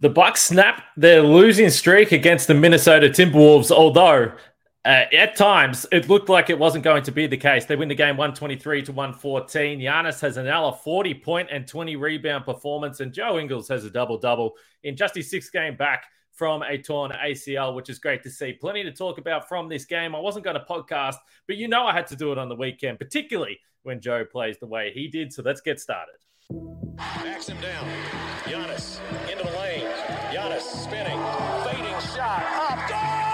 The Bucks snap their losing streak against the Minnesota Timberwolves, although uh, at times it looked like it wasn't going to be the case. They win the game 123 to 114. Giannis has another 40 point and 20 rebound performance, and Joe Ingles has a double double in just his sixth game back from a torn ACL, which is great to see. Plenty to talk about from this game. I wasn't going to podcast, but you know I had to do it on the weekend, particularly when Joe plays the way he did. So let's get started. Backs him down. Giannis into the lane. Giannis spinning. Fading shot. Up. Good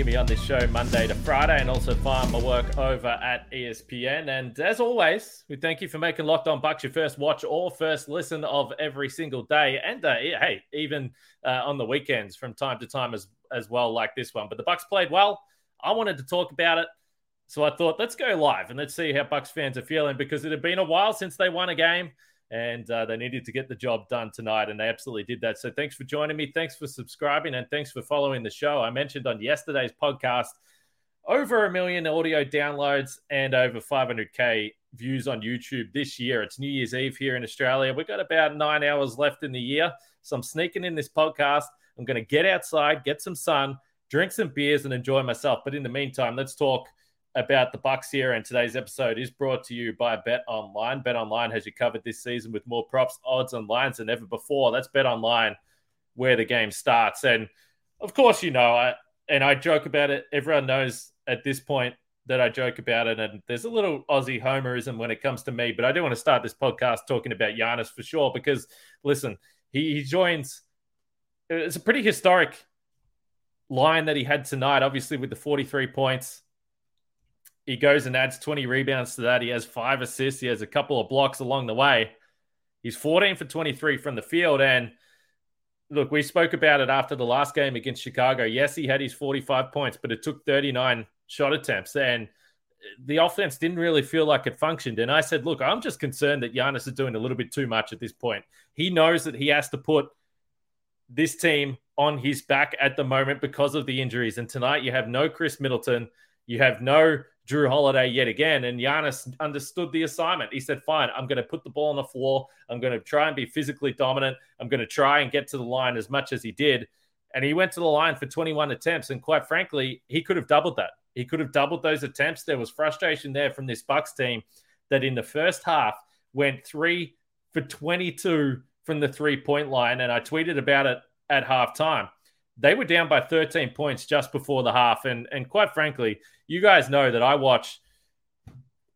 hear me on this show Monday to Friday, and also find my work over at ESPN. And as always, we thank you for making Locked On Bucks your first watch or first listen of every single day, and uh, hey, even uh, on the weekends from time to time as as well, like this one. But the Bucks played well. I wanted to talk about it, so I thought let's go live and let's see how Bucks fans are feeling because it had been a while since they won a game and uh, they needed to get the job done tonight, and they absolutely did that. So thanks for joining me. Thanks for subscribing, and thanks for following the show. I mentioned on yesterday's podcast over a million audio downloads and over 500k views on YouTube this year. It's New Year's Eve here in Australia. We've got about nine hours left in the year, so I'm sneaking in this podcast. I'm going to get outside, get some sun, drink some beers, and enjoy myself. But in the meantime, let's talk about the Bucks here. And today's episode is brought to you by Bet Online. Bet Online has you covered this season with more props, odds, and lines than ever before. That's Bet Online, where the game starts. And of course, you know, I, and I joke about it. Everyone knows at this point that I joke about it. And there's a little Aussie homerism when it comes to me. But I do want to start this podcast talking about Giannis for sure, because listen, he, he joins. It's a pretty historic line that he had tonight, obviously, with the 43 points. He goes and adds 20 rebounds to that. He has five assists. He has a couple of blocks along the way. He's 14 for 23 from the field. And look, we spoke about it after the last game against Chicago. Yes, he had his 45 points, but it took 39 shot attempts. And the offense didn't really feel like it functioned. And I said, look, I'm just concerned that Giannis is doing a little bit too much at this point. He knows that he has to put this team on his back at the moment because of the injuries. And tonight you have no Khris Middleton. You have no Jrue Holiday yet again. And Giannis understood the assignment. He said, fine, I'm going to put the ball on the floor. I'm going to try and be physically dominant. I'm going to try and get to the line as much as he did. And he went to the line for 21 attempts. And quite frankly, he could have doubled that. He could have doubled those attempts. There was frustration there from this Bucks team that in the first half went three for 22 from the three point line. And I tweeted about it at halftime they were down by 13 points just before the half. And and quite frankly, you guys know that I watch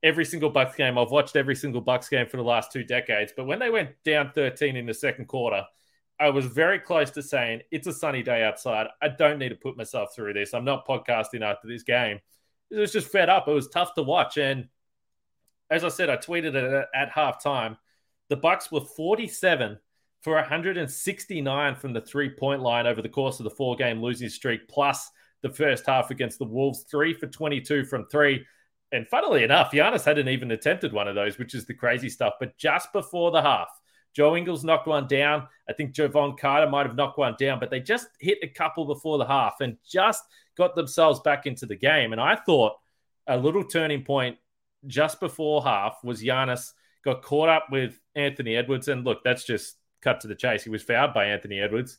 every single Bucks game. I've watched every single Bucks game for the last two decades. But when they went down 13 in the second quarter, I was very close to saying it's a sunny day outside. I don't need to put myself through this. I'm not podcasting after this game. It was just fed up. It was tough to watch. And as I said, I tweeted it at, halftime. The Bucks were 47 for 169 from the three point line over the course of the four game losing streak, plus the first half against the Wolves, three for 22 from three. And funnily enough, Giannis hadn't even attempted one of those, which is the crazy stuff. But just before the half, Joe Ingles knocked one down. I think Jevon Carter might have knocked one down, but they just hit a couple before the half and just got themselves back into the game. And I thought a little turning point just before half was Giannis got caught up with Anthony Edwards. And look, that's just cut to the chase. He was fouled by Anthony Edwards.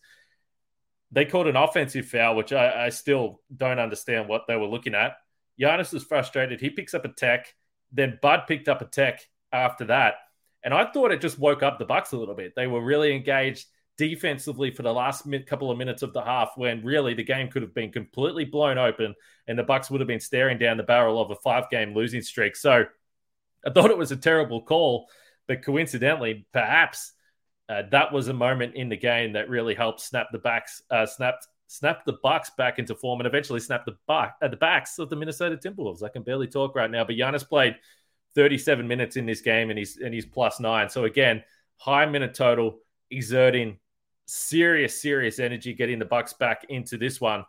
They called an offensive foul, which I, I still don't understand what they were looking at. Giannis was frustrated. He picks up a tech. Then Bud picked up a tech after that. And I thought it just woke up the Bucks a little bit. They were really engaged defensively for the last couple of minutes of the half when really the game could have been completely blown open and the Bucks would have been staring down the barrel of a five game losing streak. So I thought it was a terrible call, but coincidentally, perhaps uh, that was a moment in the game that really helped snap the backs, uh, snapped snap the Bucks back into form, and eventually snap the back at uh, the backs of the Minnesota Timberwolves. I can barely talk right now, but Giannis played 37 minutes in this game and he's and he's plus nine. So again, high minute total, exerting serious, serious energy, getting the Bucks back into this one.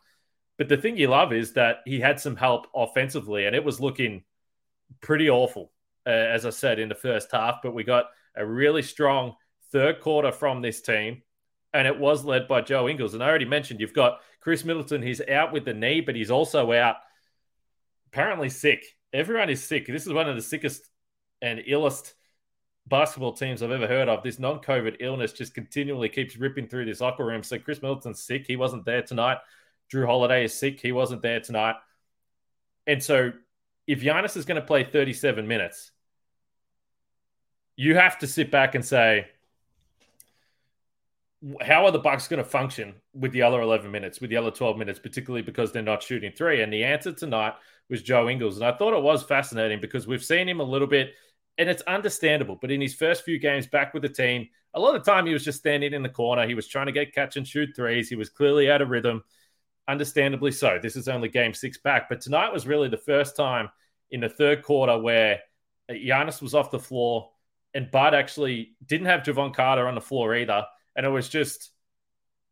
But the thing you love is that he had some help offensively, and it was looking pretty awful, uh, as I said in the first half. But we got a really strong third quarter from this team, and it was led by Joe Ingles. And I already mentioned you've got Khris Middleton. He's out with the knee, but he's also out apparently sick. Everyone is sick. This is one of the sickest and illest basketball teams I've ever heard of. This non COVID illness just continually keeps ripping through this locker room. So Khris Middleton's sick. He wasn't there tonight. Jrue Holiday is sick. He wasn't there tonight. And so if Giannis is going to play 37 minutes, you have to sit back and say, how are the Bucks going to function with the other 11 minutes, with the other 12 minutes, particularly because they're not shooting three? And the answer tonight was Joe Ingles. And I thought it was fascinating because we've seen him a little bit and it's understandable. But in his first few games back with the team, a lot of the time he was just standing in the corner. He was trying to get catch and shoot threes. He was clearly out of rhythm, understandably so. This is only game six back. But tonight was really the first time in the third quarter where uh, Giannis was off the floor and Bud actually didn't have Jevon Carter on the floor either. And it was just,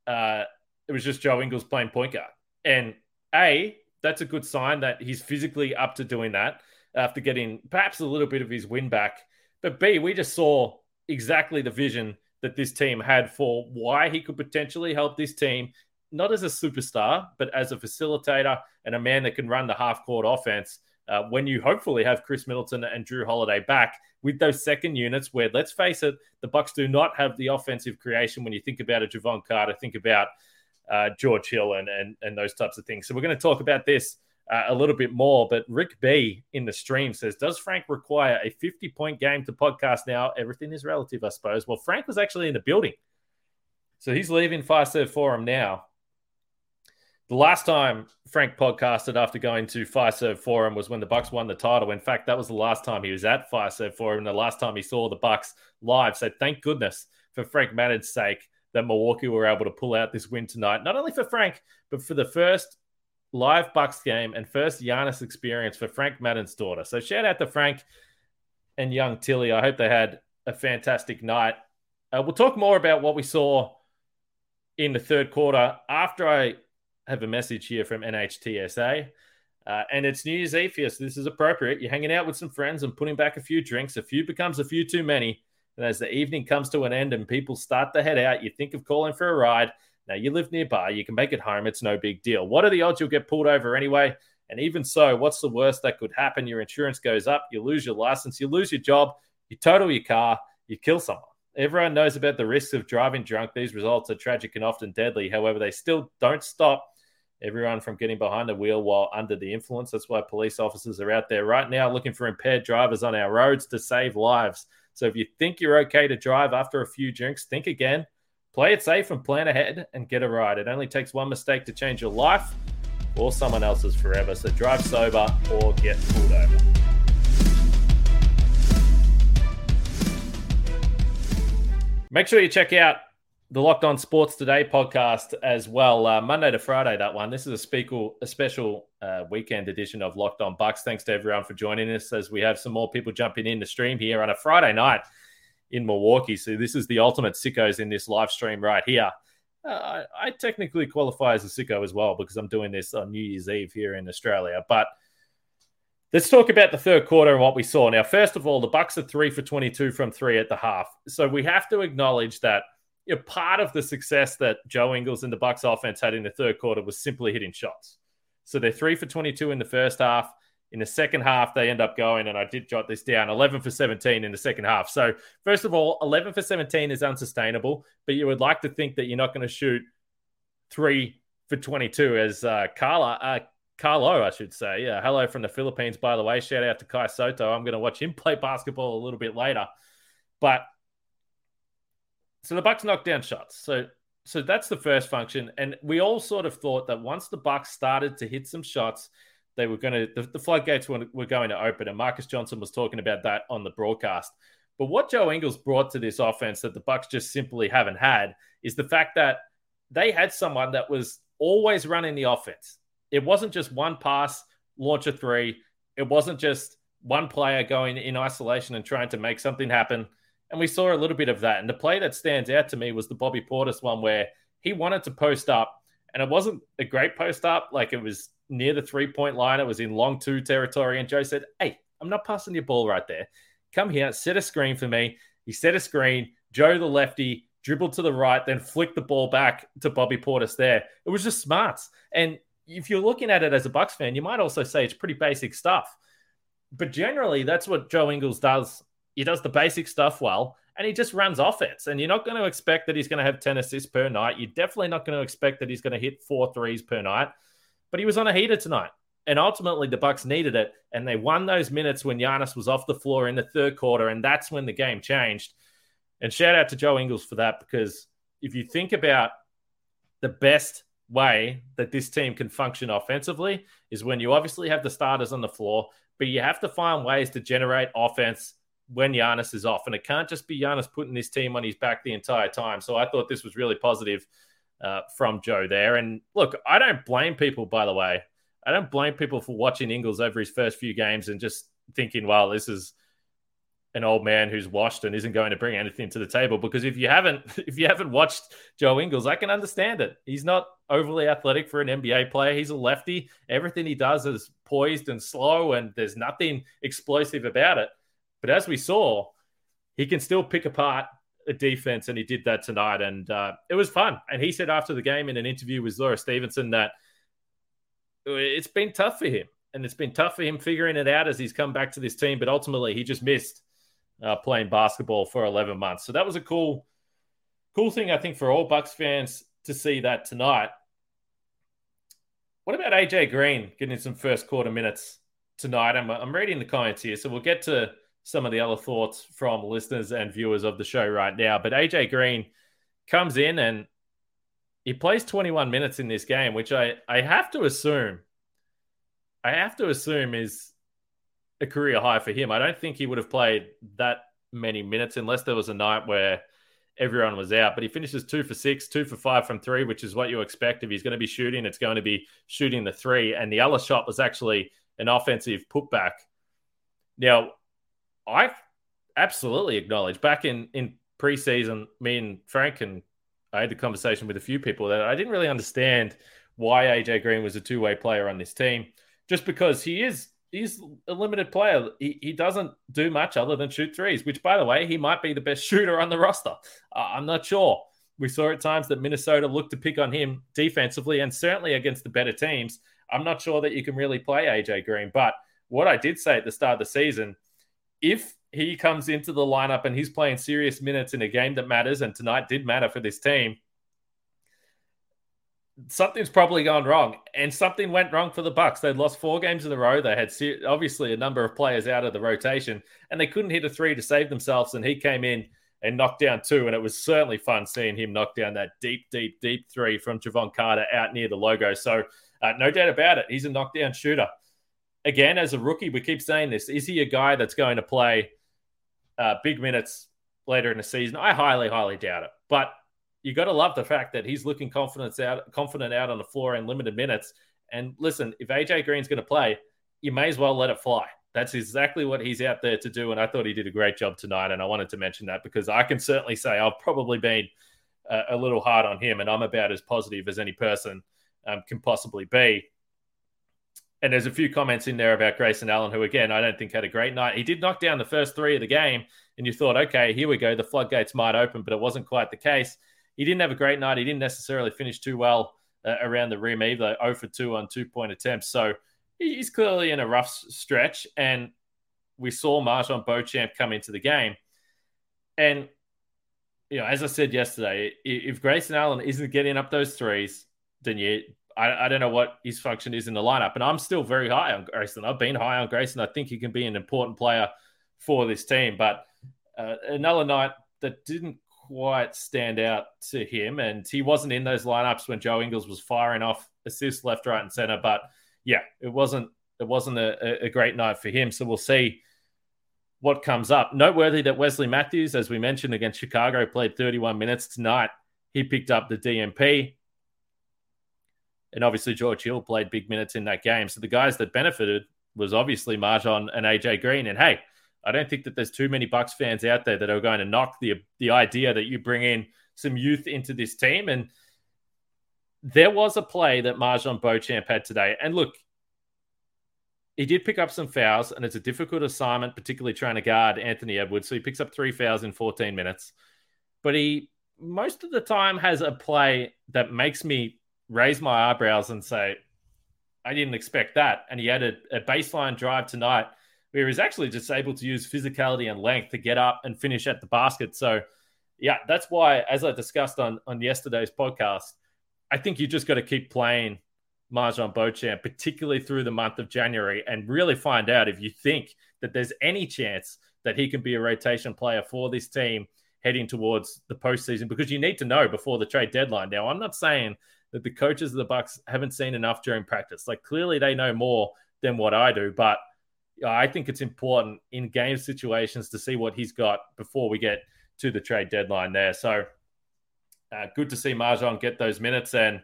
uh, it was just Joe Ingles playing point guard. And A, that's a good sign that he's physically up to doing that after getting perhaps a little bit of his win back. But B, we just saw exactly the vision that this team had for why he could potentially help this team, not as a superstar, but as a facilitator and a man that can run the half court offense. Uh, when you hopefully have Khris Middleton and Jrue Holiday back with those second units, where let's face it, the Bucks do not have the offensive creation. When you think about a Jevon Carter, think about uh, George Hill and, and and those types of things. So we're going to talk about this uh, a little bit more. But Rick B in the stream says, Does Frank require a 50 point game to podcast now? Everything is relative, I suppose. Well, Frank was actually in the building. So he's leaving Fiserv Forum now. The last time Frank podcasted after going to Fiserv Forum was when the Bucks won the title. In fact, that was the last time he was at Fiserv Forum and the last time he saw the Bucks live. So thank goodness for Frank Madden's sake that Milwaukee were able to pull out this win tonight. Not only for Frank, but for the first live Bucks game and first Giannis experience for Frank Madden's daughter. So shout out to Frank and young Tilly. I hope they had a fantastic night. Uh, we'll talk more about what we saw in the third quarter after I have a message here from NHTSA. Uh, and it's New Year's Eve here, so this is appropriate. You're hanging out with some friends and putting back a few drinks. A few becomes a few too many. And as the evening comes to an end and people start to head out, you think of calling for a ride. Now, you live nearby, you can make it home. It's no big deal. What are the odds you'll get pulled over anyway? And even so, what's the worst that could happen? Your insurance goes up, you lose your license, you lose your job, you total your car, you kill someone. Everyone knows about the risks of driving drunk. These results are tragic and often deadly. However, they still don't stop everyone from getting behind the wheel while under the influence. That's why police officers are out there right now looking for impaired drivers on our roads to save lives. So if you think you're okay to drive after a few drinks, think again. Play it safe and plan ahead and get a ride. It only takes one mistake to change your life or someone else's forever. So drive sober or get pulled over. Make sure you check out the Locked On Sports Today podcast as well. Uh, Monday to Friday, that one. This is a, special, a special uh, weekend edition of Locked On Bucks. Thanks to everyone for joining us as we have some more people jumping in the stream here on a Friday night in Milwaukee. So this is the ultimate sickos in this live stream right here. Uh, I, technically qualify as a sicko as well because I'm doing this on New Year's Eve here in Australia. But let's talk about the third quarter and what we saw. Now, first of all, the Bucks are three for 22 from three at the half. So we have to acknowledge that you know, part of the success that Joe Ingles and the Bucks offense had in the third quarter was simply hitting shots. So they're three for 22 in the first half. In the second half, they end up going, and I did jot this down 11 for 17 in the second half. So, first of all, 11 for 17 is unsustainable, but you would like to think that you're not going to shoot three for 22 as uh, Carla, uh, Carlo, I should say. Yeah, hello from the Philippines, by the way. Shout out to Kai Sotto. I'm going to watch him play basketball a little bit later. But so the Bucks knocked down shots. So so that's the first function, and we all sort of thought that once the Bucks started to hit some shots, they were going to the, the floodgates were, were going to open, and Marques Johnson was talking about that on the broadcast. But what Joe Ingles brought to this offense that the Bucks just simply haven't had is the fact that they had someone that was always running the offense. It wasn't just one pass, launch a three. It wasn't just one player going in isolation and trying to make something happen. And we saw a little bit of that. And the play that stands out to me was the Bobby Portis one where he wanted to post up, and it wasn't a great post up. Like it was near the three point line, it was in long two territory. And Joe said, Hey, I'm not passing your ball right there. Come here, set a screen for me. He set a screen. Joe, the lefty, dribbled to the right, then flicked the ball back to Bobby Portis there. It was just smarts. And if you're looking at it as a Bucks fan, you might also say it's pretty basic stuff. But generally, that's what Joe Ingles does. He does the basic stuff well, and he just runs offense. And you're not going to expect that he's going to have 10 assists per night. You're definitely not going to expect that he's going to hit four threes per night. But he was on a heater tonight. And ultimately, the Bucks needed it, and they won those minutes when Giannis was off the floor in the third quarter, and that's when the game changed. And shout out to Joe Ingles for that because if you think about the best way that this team can function offensively is when you obviously have the starters on the floor, but you have to find ways to generate offense when Giannis is off. And it can't just be Giannis putting this team on his back the entire time. So I thought this was really positive uh, from Joe there. And look, I don't blame people, by the way. I don't blame people for watching Ingles over his first few games and just thinking, well, this is an old man who's washed and isn't going to bring anything to the table because if you haven't if you haven't watched Joe Ingles, I can understand it. He's not overly athletic for an NBA player. He's a lefty. Everything he does is poised and slow and there's nothing explosive about it. But as we saw, he can still pick apart a defense and he did that tonight and uh, it was fun. And he said after the game in an interview with Zora Stephenson that it's been tough for him and it's been tough for him figuring it out as he's come back to this team, but ultimately he just missed uh, playing basketball for 11 months. So that was a cool, cool thing, I think, for all Bucks fans to see that tonight. What about AJ Green getting some first quarter minutes tonight? I'm, I'm reading the comments here, so we'll get to some of the other thoughts from listeners and viewers of the show right now. But AJ Green comes in and he plays 21 minutes in this game, which I, I have to assume, I have to assume is a career high for him. I don't think he would have played that many minutes unless there was a night where everyone was out. But he finishes two for six, two for five from three, which is what you expect. If he's going to be shooting, it's going to be shooting the three. And the other shot was actually an offensive putback. Now, I absolutely acknowledge back in, in preseason, me and Frank and I had a conversation with a few people that I didn't really understand why AJ Green was a two way player on this team, just because he is he's a limited player. He, he doesn't do much other than shoot threes, which, by the way, he might be the best shooter on the roster. Uh, I'm not sure. We saw at times that Minnesota looked to pick on him defensively and certainly against the better teams. I'm not sure that you can really play AJ Green. But what I did say at the start of the season, if he comes into the lineup and he's playing serious minutes in a game that matters, and tonight did matter for this team, something's probably gone wrong. And something went wrong for the bucks. They'd lost four games in a row. They had obviously a number of players out of the rotation and they couldn't hit a three to save themselves and he came in and knocked down two and it was certainly fun seeing him knock down that deep deep deep three from Jevon Carter out near the logo. So uh, no doubt about it he's a knockdown shooter again as a rookie we keep saying this is he a guy that's going to play uh, big minutes later in the season i highly highly doubt it but you got to love the fact that he's looking confidence out, confident out on the floor in limited minutes. And listen, if AJ Green's going to play, you may as well let it fly. That's exactly what he's out there to do. And I thought he did a great job tonight. And I wanted to mention that because I can certainly say I've probably been a, a little hard on him, and I'm about as positive as any person um, can possibly be. And there's a few comments in there about Grayson Allen, who again I don't think had a great night. He did knock down the first three of the game, and you thought, okay, here we go, the floodgates might open, but it wasn't quite the case he didn't have a great night. He didn't necessarily finish too well uh, around the rim either, 0 for 2 on two point attempts. So he's clearly in a rough stretch. And we saw MarJon Beauchamp come into the game. And, you know, as I said yesterday, if Grayson Allen isn't getting up those threes, then you, I, I don't know what his function is in the lineup. And I'm still very high on Grayson. I've been high on Grayson. I think he can be an important player for this team. But uh, another night that didn't quite stand out to him. And he wasn't in those lineups when Joe Ingles was firing off assists left, right, and center. But yeah, it wasn't it wasn't a, a great night for him. So we'll see what comes up. Noteworthy that Wesley Matthews, as we mentioned against Chicago, played 31 minutes tonight. He picked up the DNP. And obviously, George Hill played big minutes in that game. So the guys that benefited was obviously MarJon and AJ Green. And hey, I don't think that there's too many Bucks fans out there that are going to knock the the idea that you bring in some youth into this team. And there was a play that MarJon Beauchamp had today. And look, he did pick up some fouls, and it's a difficult assignment, particularly trying to guard Anthony Edwards. So he picks up three fouls in 14 minutes. But he most of the time has a play that makes me raise my eyebrows and say, I didn't expect that. And he had a, a baseline drive tonight where he's actually just able to use physicality and length to get up and finish at the basket. So, yeah, that's why, as I discussed on, on yesterday's podcast, I think you just got to keep playing MarJon Beauchamp, particularly through the month of January, and really find out if you think that there's any chance that he can be a rotation player for this team heading towards the postseason because you need to know before the trade deadline. Now, I'm not saying that the coaches of the Bucks haven't seen enough during practice. Like clearly they know more than what I do, but I think it's important in game situations to see what he's got before we get to the trade deadline there. So uh, good to see MarJon get those minutes and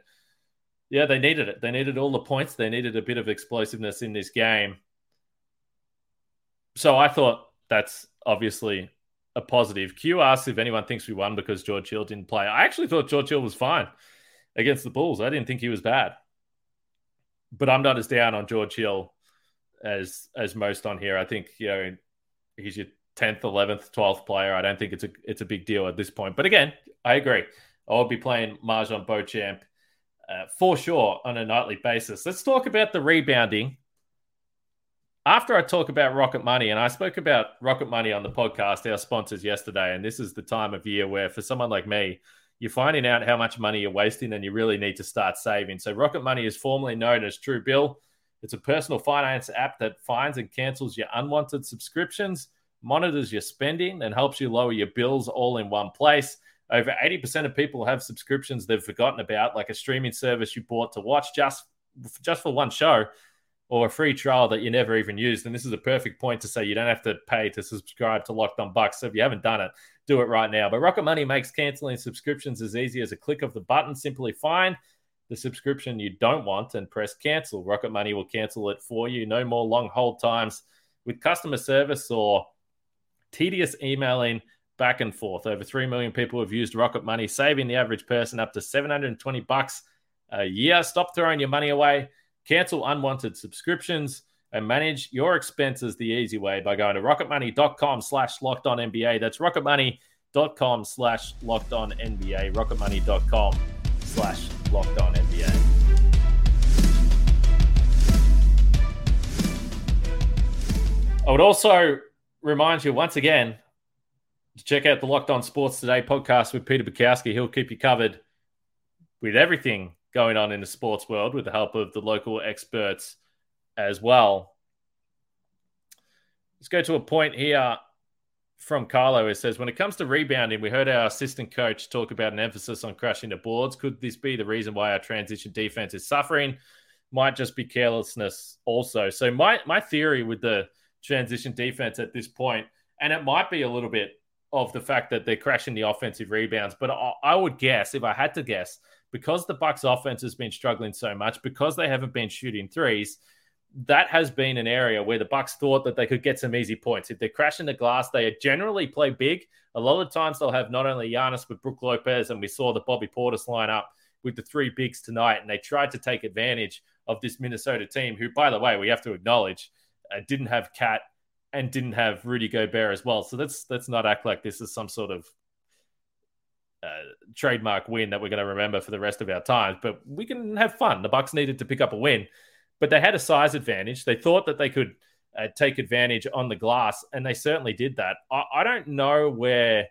yeah, they needed it. They needed all the points. They needed a bit of explosiveness in this game. So I thought that's obviously a positive. Q asks if anyone thinks we won because George Hill didn't play. I actually thought George Hill was fine against the Bulls. I didn't think he was bad. But I'm not as down on George Hill as as most on here. I think you know he's your tenth, eleventh, twelfth player. I don't think it's a it's a big deal at this point. But again, I agree. I will be playing MarJon Beauchamp uh, for sure on a nightly basis. Let's talk about the rebounding after I talk about Rocket Money, and I spoke about Rocket Money on the podcast, our sponsors yesterday, and this is the time of year where for someone like me, you're finding out how much money you're wasting and you really need to start saving. So, Rocket Money is formerly known as True Bill. It's a personal finance app that finds and cancels your unwanted subscriptions, monitors your spending, and helps you lower your bills all in one place. Over 80% of people have subscriptions they've forgotten about, like a streaming service you bought to watch just, just for one show or a free trial that you never even used. And this is a perfect point to say you don't have to pay to subscribe to Locked On Bucks. So if you haven't done it, do it right now. But Rocket Money makes canceling subscriptions as easy as a click of the button. Simply find the subscription you don't want and press cancel. Rocket Money will cancel it for you. No more long hold times with customer service or tedious emailing back and forth. Over 3 million people have used Rocket Money, saving the average person up to 720 bucks a year. Stop throwing your money away Cancel unwanted subscriptions and manage your expenses the easy way by going to rocketmoney.com slash locked on NBA. That's rocketmoney.com slash locked on NBA. Rocketmoney.com slash locked on NBA. I would also remind you once again to check out the Locked On Sports Today podcast with Peter Bukowski. He'll keep you covered with everything going on in the sports world with the help of the local experts as well. Let's go to a point here from Carlo. It says, when it comes to rebounding, we heard our assistant coach talk about an emphasis on crashing the boards. Could this be the reason why our transition defense is suffering? Might just be carelessness also. So my my theory with the transition defense at this point, and it might be a little bit of the fact that they're crashing the offensive rebounds, but I, I would guess, if I had to guess, because the Bucks offense has been struggling so much, because they haven't been shooting threes, that has been an area where the Bucks thought that they could get some easy points. If they're crashing the glass, they generally play big. A lot of times they'll have not only Giannis but Brook Lopez, and we saw the Bobby Portis line up with the three bigs tonight, and they tried to take advantage of this Minnesota team, who, by the way, we have to acknowledge, uh, didn't have Cat and didn't have Rudy Gobert as well. So let's let's not act like this is some sort of uh, trademark win that we're going to remember for the rest of our times. But we can have fun. The Bucks needed to pick up a win, but they had a size advantage. They thought that they could uh, take advantage on the glass, and they certainly did that. I, I don't know where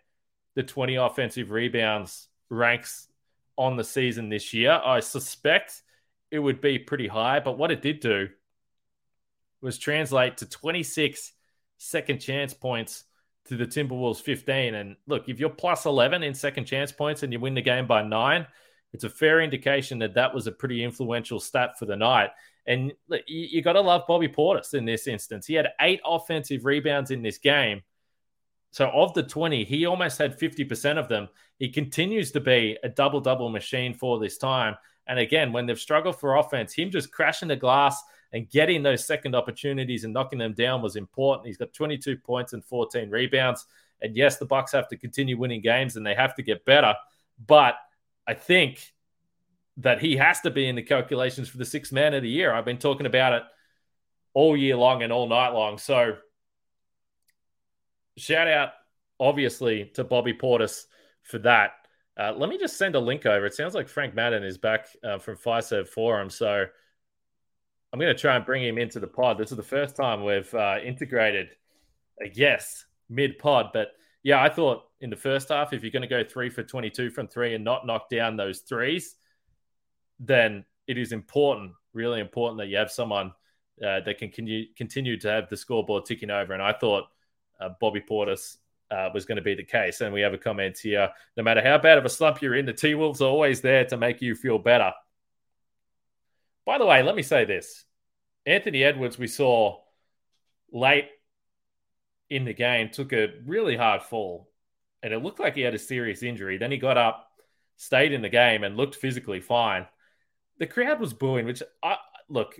the 20 offensive rebounds ranks on the season this year. I suspect it would be pretty high, but what it did do was translate to 26 second chance points to the Timberwolves 15. And look, if you're plus 11 in second chance points and you win the game by nine, it's a fair indication that that was a pretty influential stat for the night. And you, you got to love Bobby Portis in this instance. He had eight offensive rebounds in this game. So of the 20, he almost had 50% of them. He continues to be a double double machine for this time. And again, when they've struggled for offense, him just crashing the glass and getting those second opportunities and knocking them down was important. He's got 22 points and 14 rebounds. And yes, the Bucks have to continue winning games and they have to get better. But I think that he has to be in the calculations for the sixth man of the year. I've been talking about it all year long and all night long. So shout out, obviously, to Bobby Portis for that. Uh, let me just send a link over. It sounds like Frank Madden is back uh, from Fiserv Forum. So I'm going to try and bring him into the pod. This is the first time we've uh, integrated a guest mid pod. But yeah, I thought in the first half, if you're going to go three for 22 from three and not knock down those threes, then it is important, really important that you have someone uh, that can continue, continue to have the scoreboard ticking over. And I thought uh, Bobby Portis uh, was going to be the case. And we have a comment here no matter how bad of a slump you're in, the T Wolves are always there to make you feel better. By the way, let me say this Anthony Edwards, we saw late in the game, took a really hard fall, and it looked like he had a serious injury. Then he got up, stayed in the game, and looked physically fine. The crowd was booing, which I look,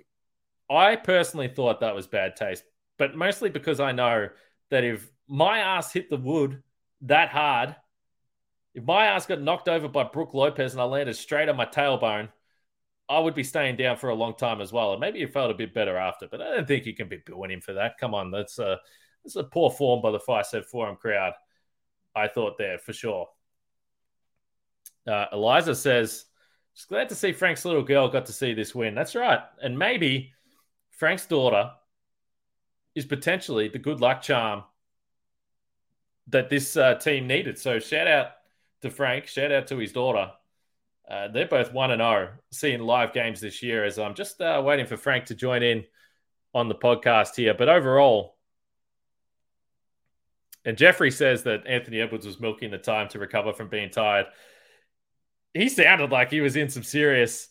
I personally thought that was bad taste, but mostly because I know that if my ass hit the wood that hard, if my ass got knocked over by Brook Lopez and I landed straight on my tailbone, I would be staying down for a long time as well. And maybe it felt a bit better after, but I don't think you can be booing him for that. Come on, that's a that's a poor form by the Fiserv Forum crowd. I thought there for sure. Uh, Eliza says, "Just glad to see Frank's little girl got to see this win." That's right, and maybe Frank's daughter is potentially the good luck charm that this uh, team needed. So shout out to Frank, shout out to his daughter. Uh, they're both one and zero, oh, seeing live games this year. As I'm just uh, waiting for Frank to join in on the podcast here. But overall, and Jeffrey says that Anthony Edwards was milking the time to recover from being tired. He sounded like he was in some serious,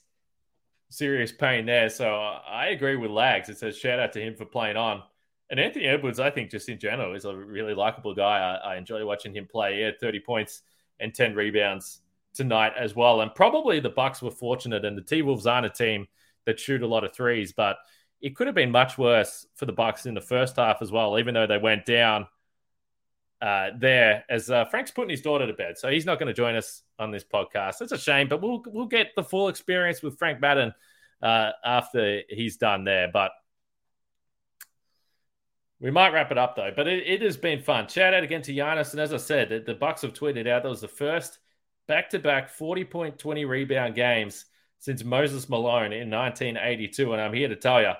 serious pain there. So I agree with Lags. It says shout out to him for playing on. And Anthony Edwards, I think, just in general, is a really likable guy. I, I enjoy watching him play. He had 30 points and 10 rebounds tonight as well. And probably the Bucks were fortunate, and the T Wolves aren't a team that shoot a lot of threes, but it could have been much worse for the Bucks in the first half as well, even though they went down uh, there as uh, Frank's putting his daughter to bed. So he's not going to join us on this podcast. It's a shame, but we'll we'll get the full experience with Frank Madden uh, after he's done there. But we might wrap it up though. But it, it has been fun. Shout out again to Giannis, and as I said, the, the Bucks have tweeted out that was the first back-to-back 40 point 20 rebound games since Moses Malone in 1982, and I'm here to tell you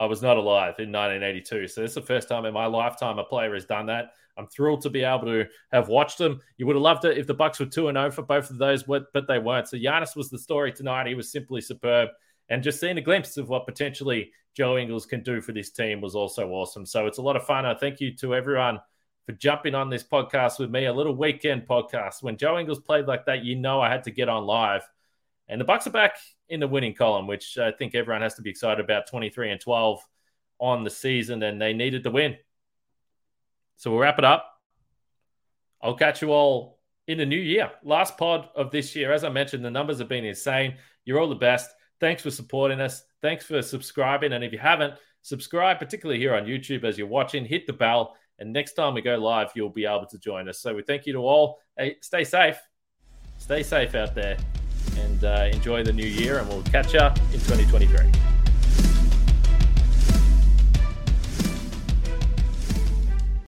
I was not alive in 1982. So this is the first time in my lifetime a player has done that. I'm thrilled to be able to have watched them. You would have loved it if the Bucks were 2 0 for both of those, but they weren't. So Giannis was the story tonight. He was simply superb. And just seeing a glimpse of what potentially Joe Ingles can do for this team was also awesome. So it's a lot of fun. I thank you to everyone for jumping on this podcast with me, a little weekend podcast. When Joe Ingles played like that, you know I had to get on live. And the Bucks are back in the winning column, which I think everyone has to be excited about 23 and 12 on the season, and they needed the win. So we'll wrap it up. I'll catch you all in the new year. Last pod of this year. As I mentioned, the numbers have been insane. You're all the best. Thanks for supporting us. Thanks for subscribing. And if you haven't, subscribe, particularly here on YouTube as you're watching, hit the bell. And next time we go live, you'll be able to join us. So we thank you to all. Hey, stay safe. Stay safe out there and uh, enjoy the new year. And we'll catch you in 2023.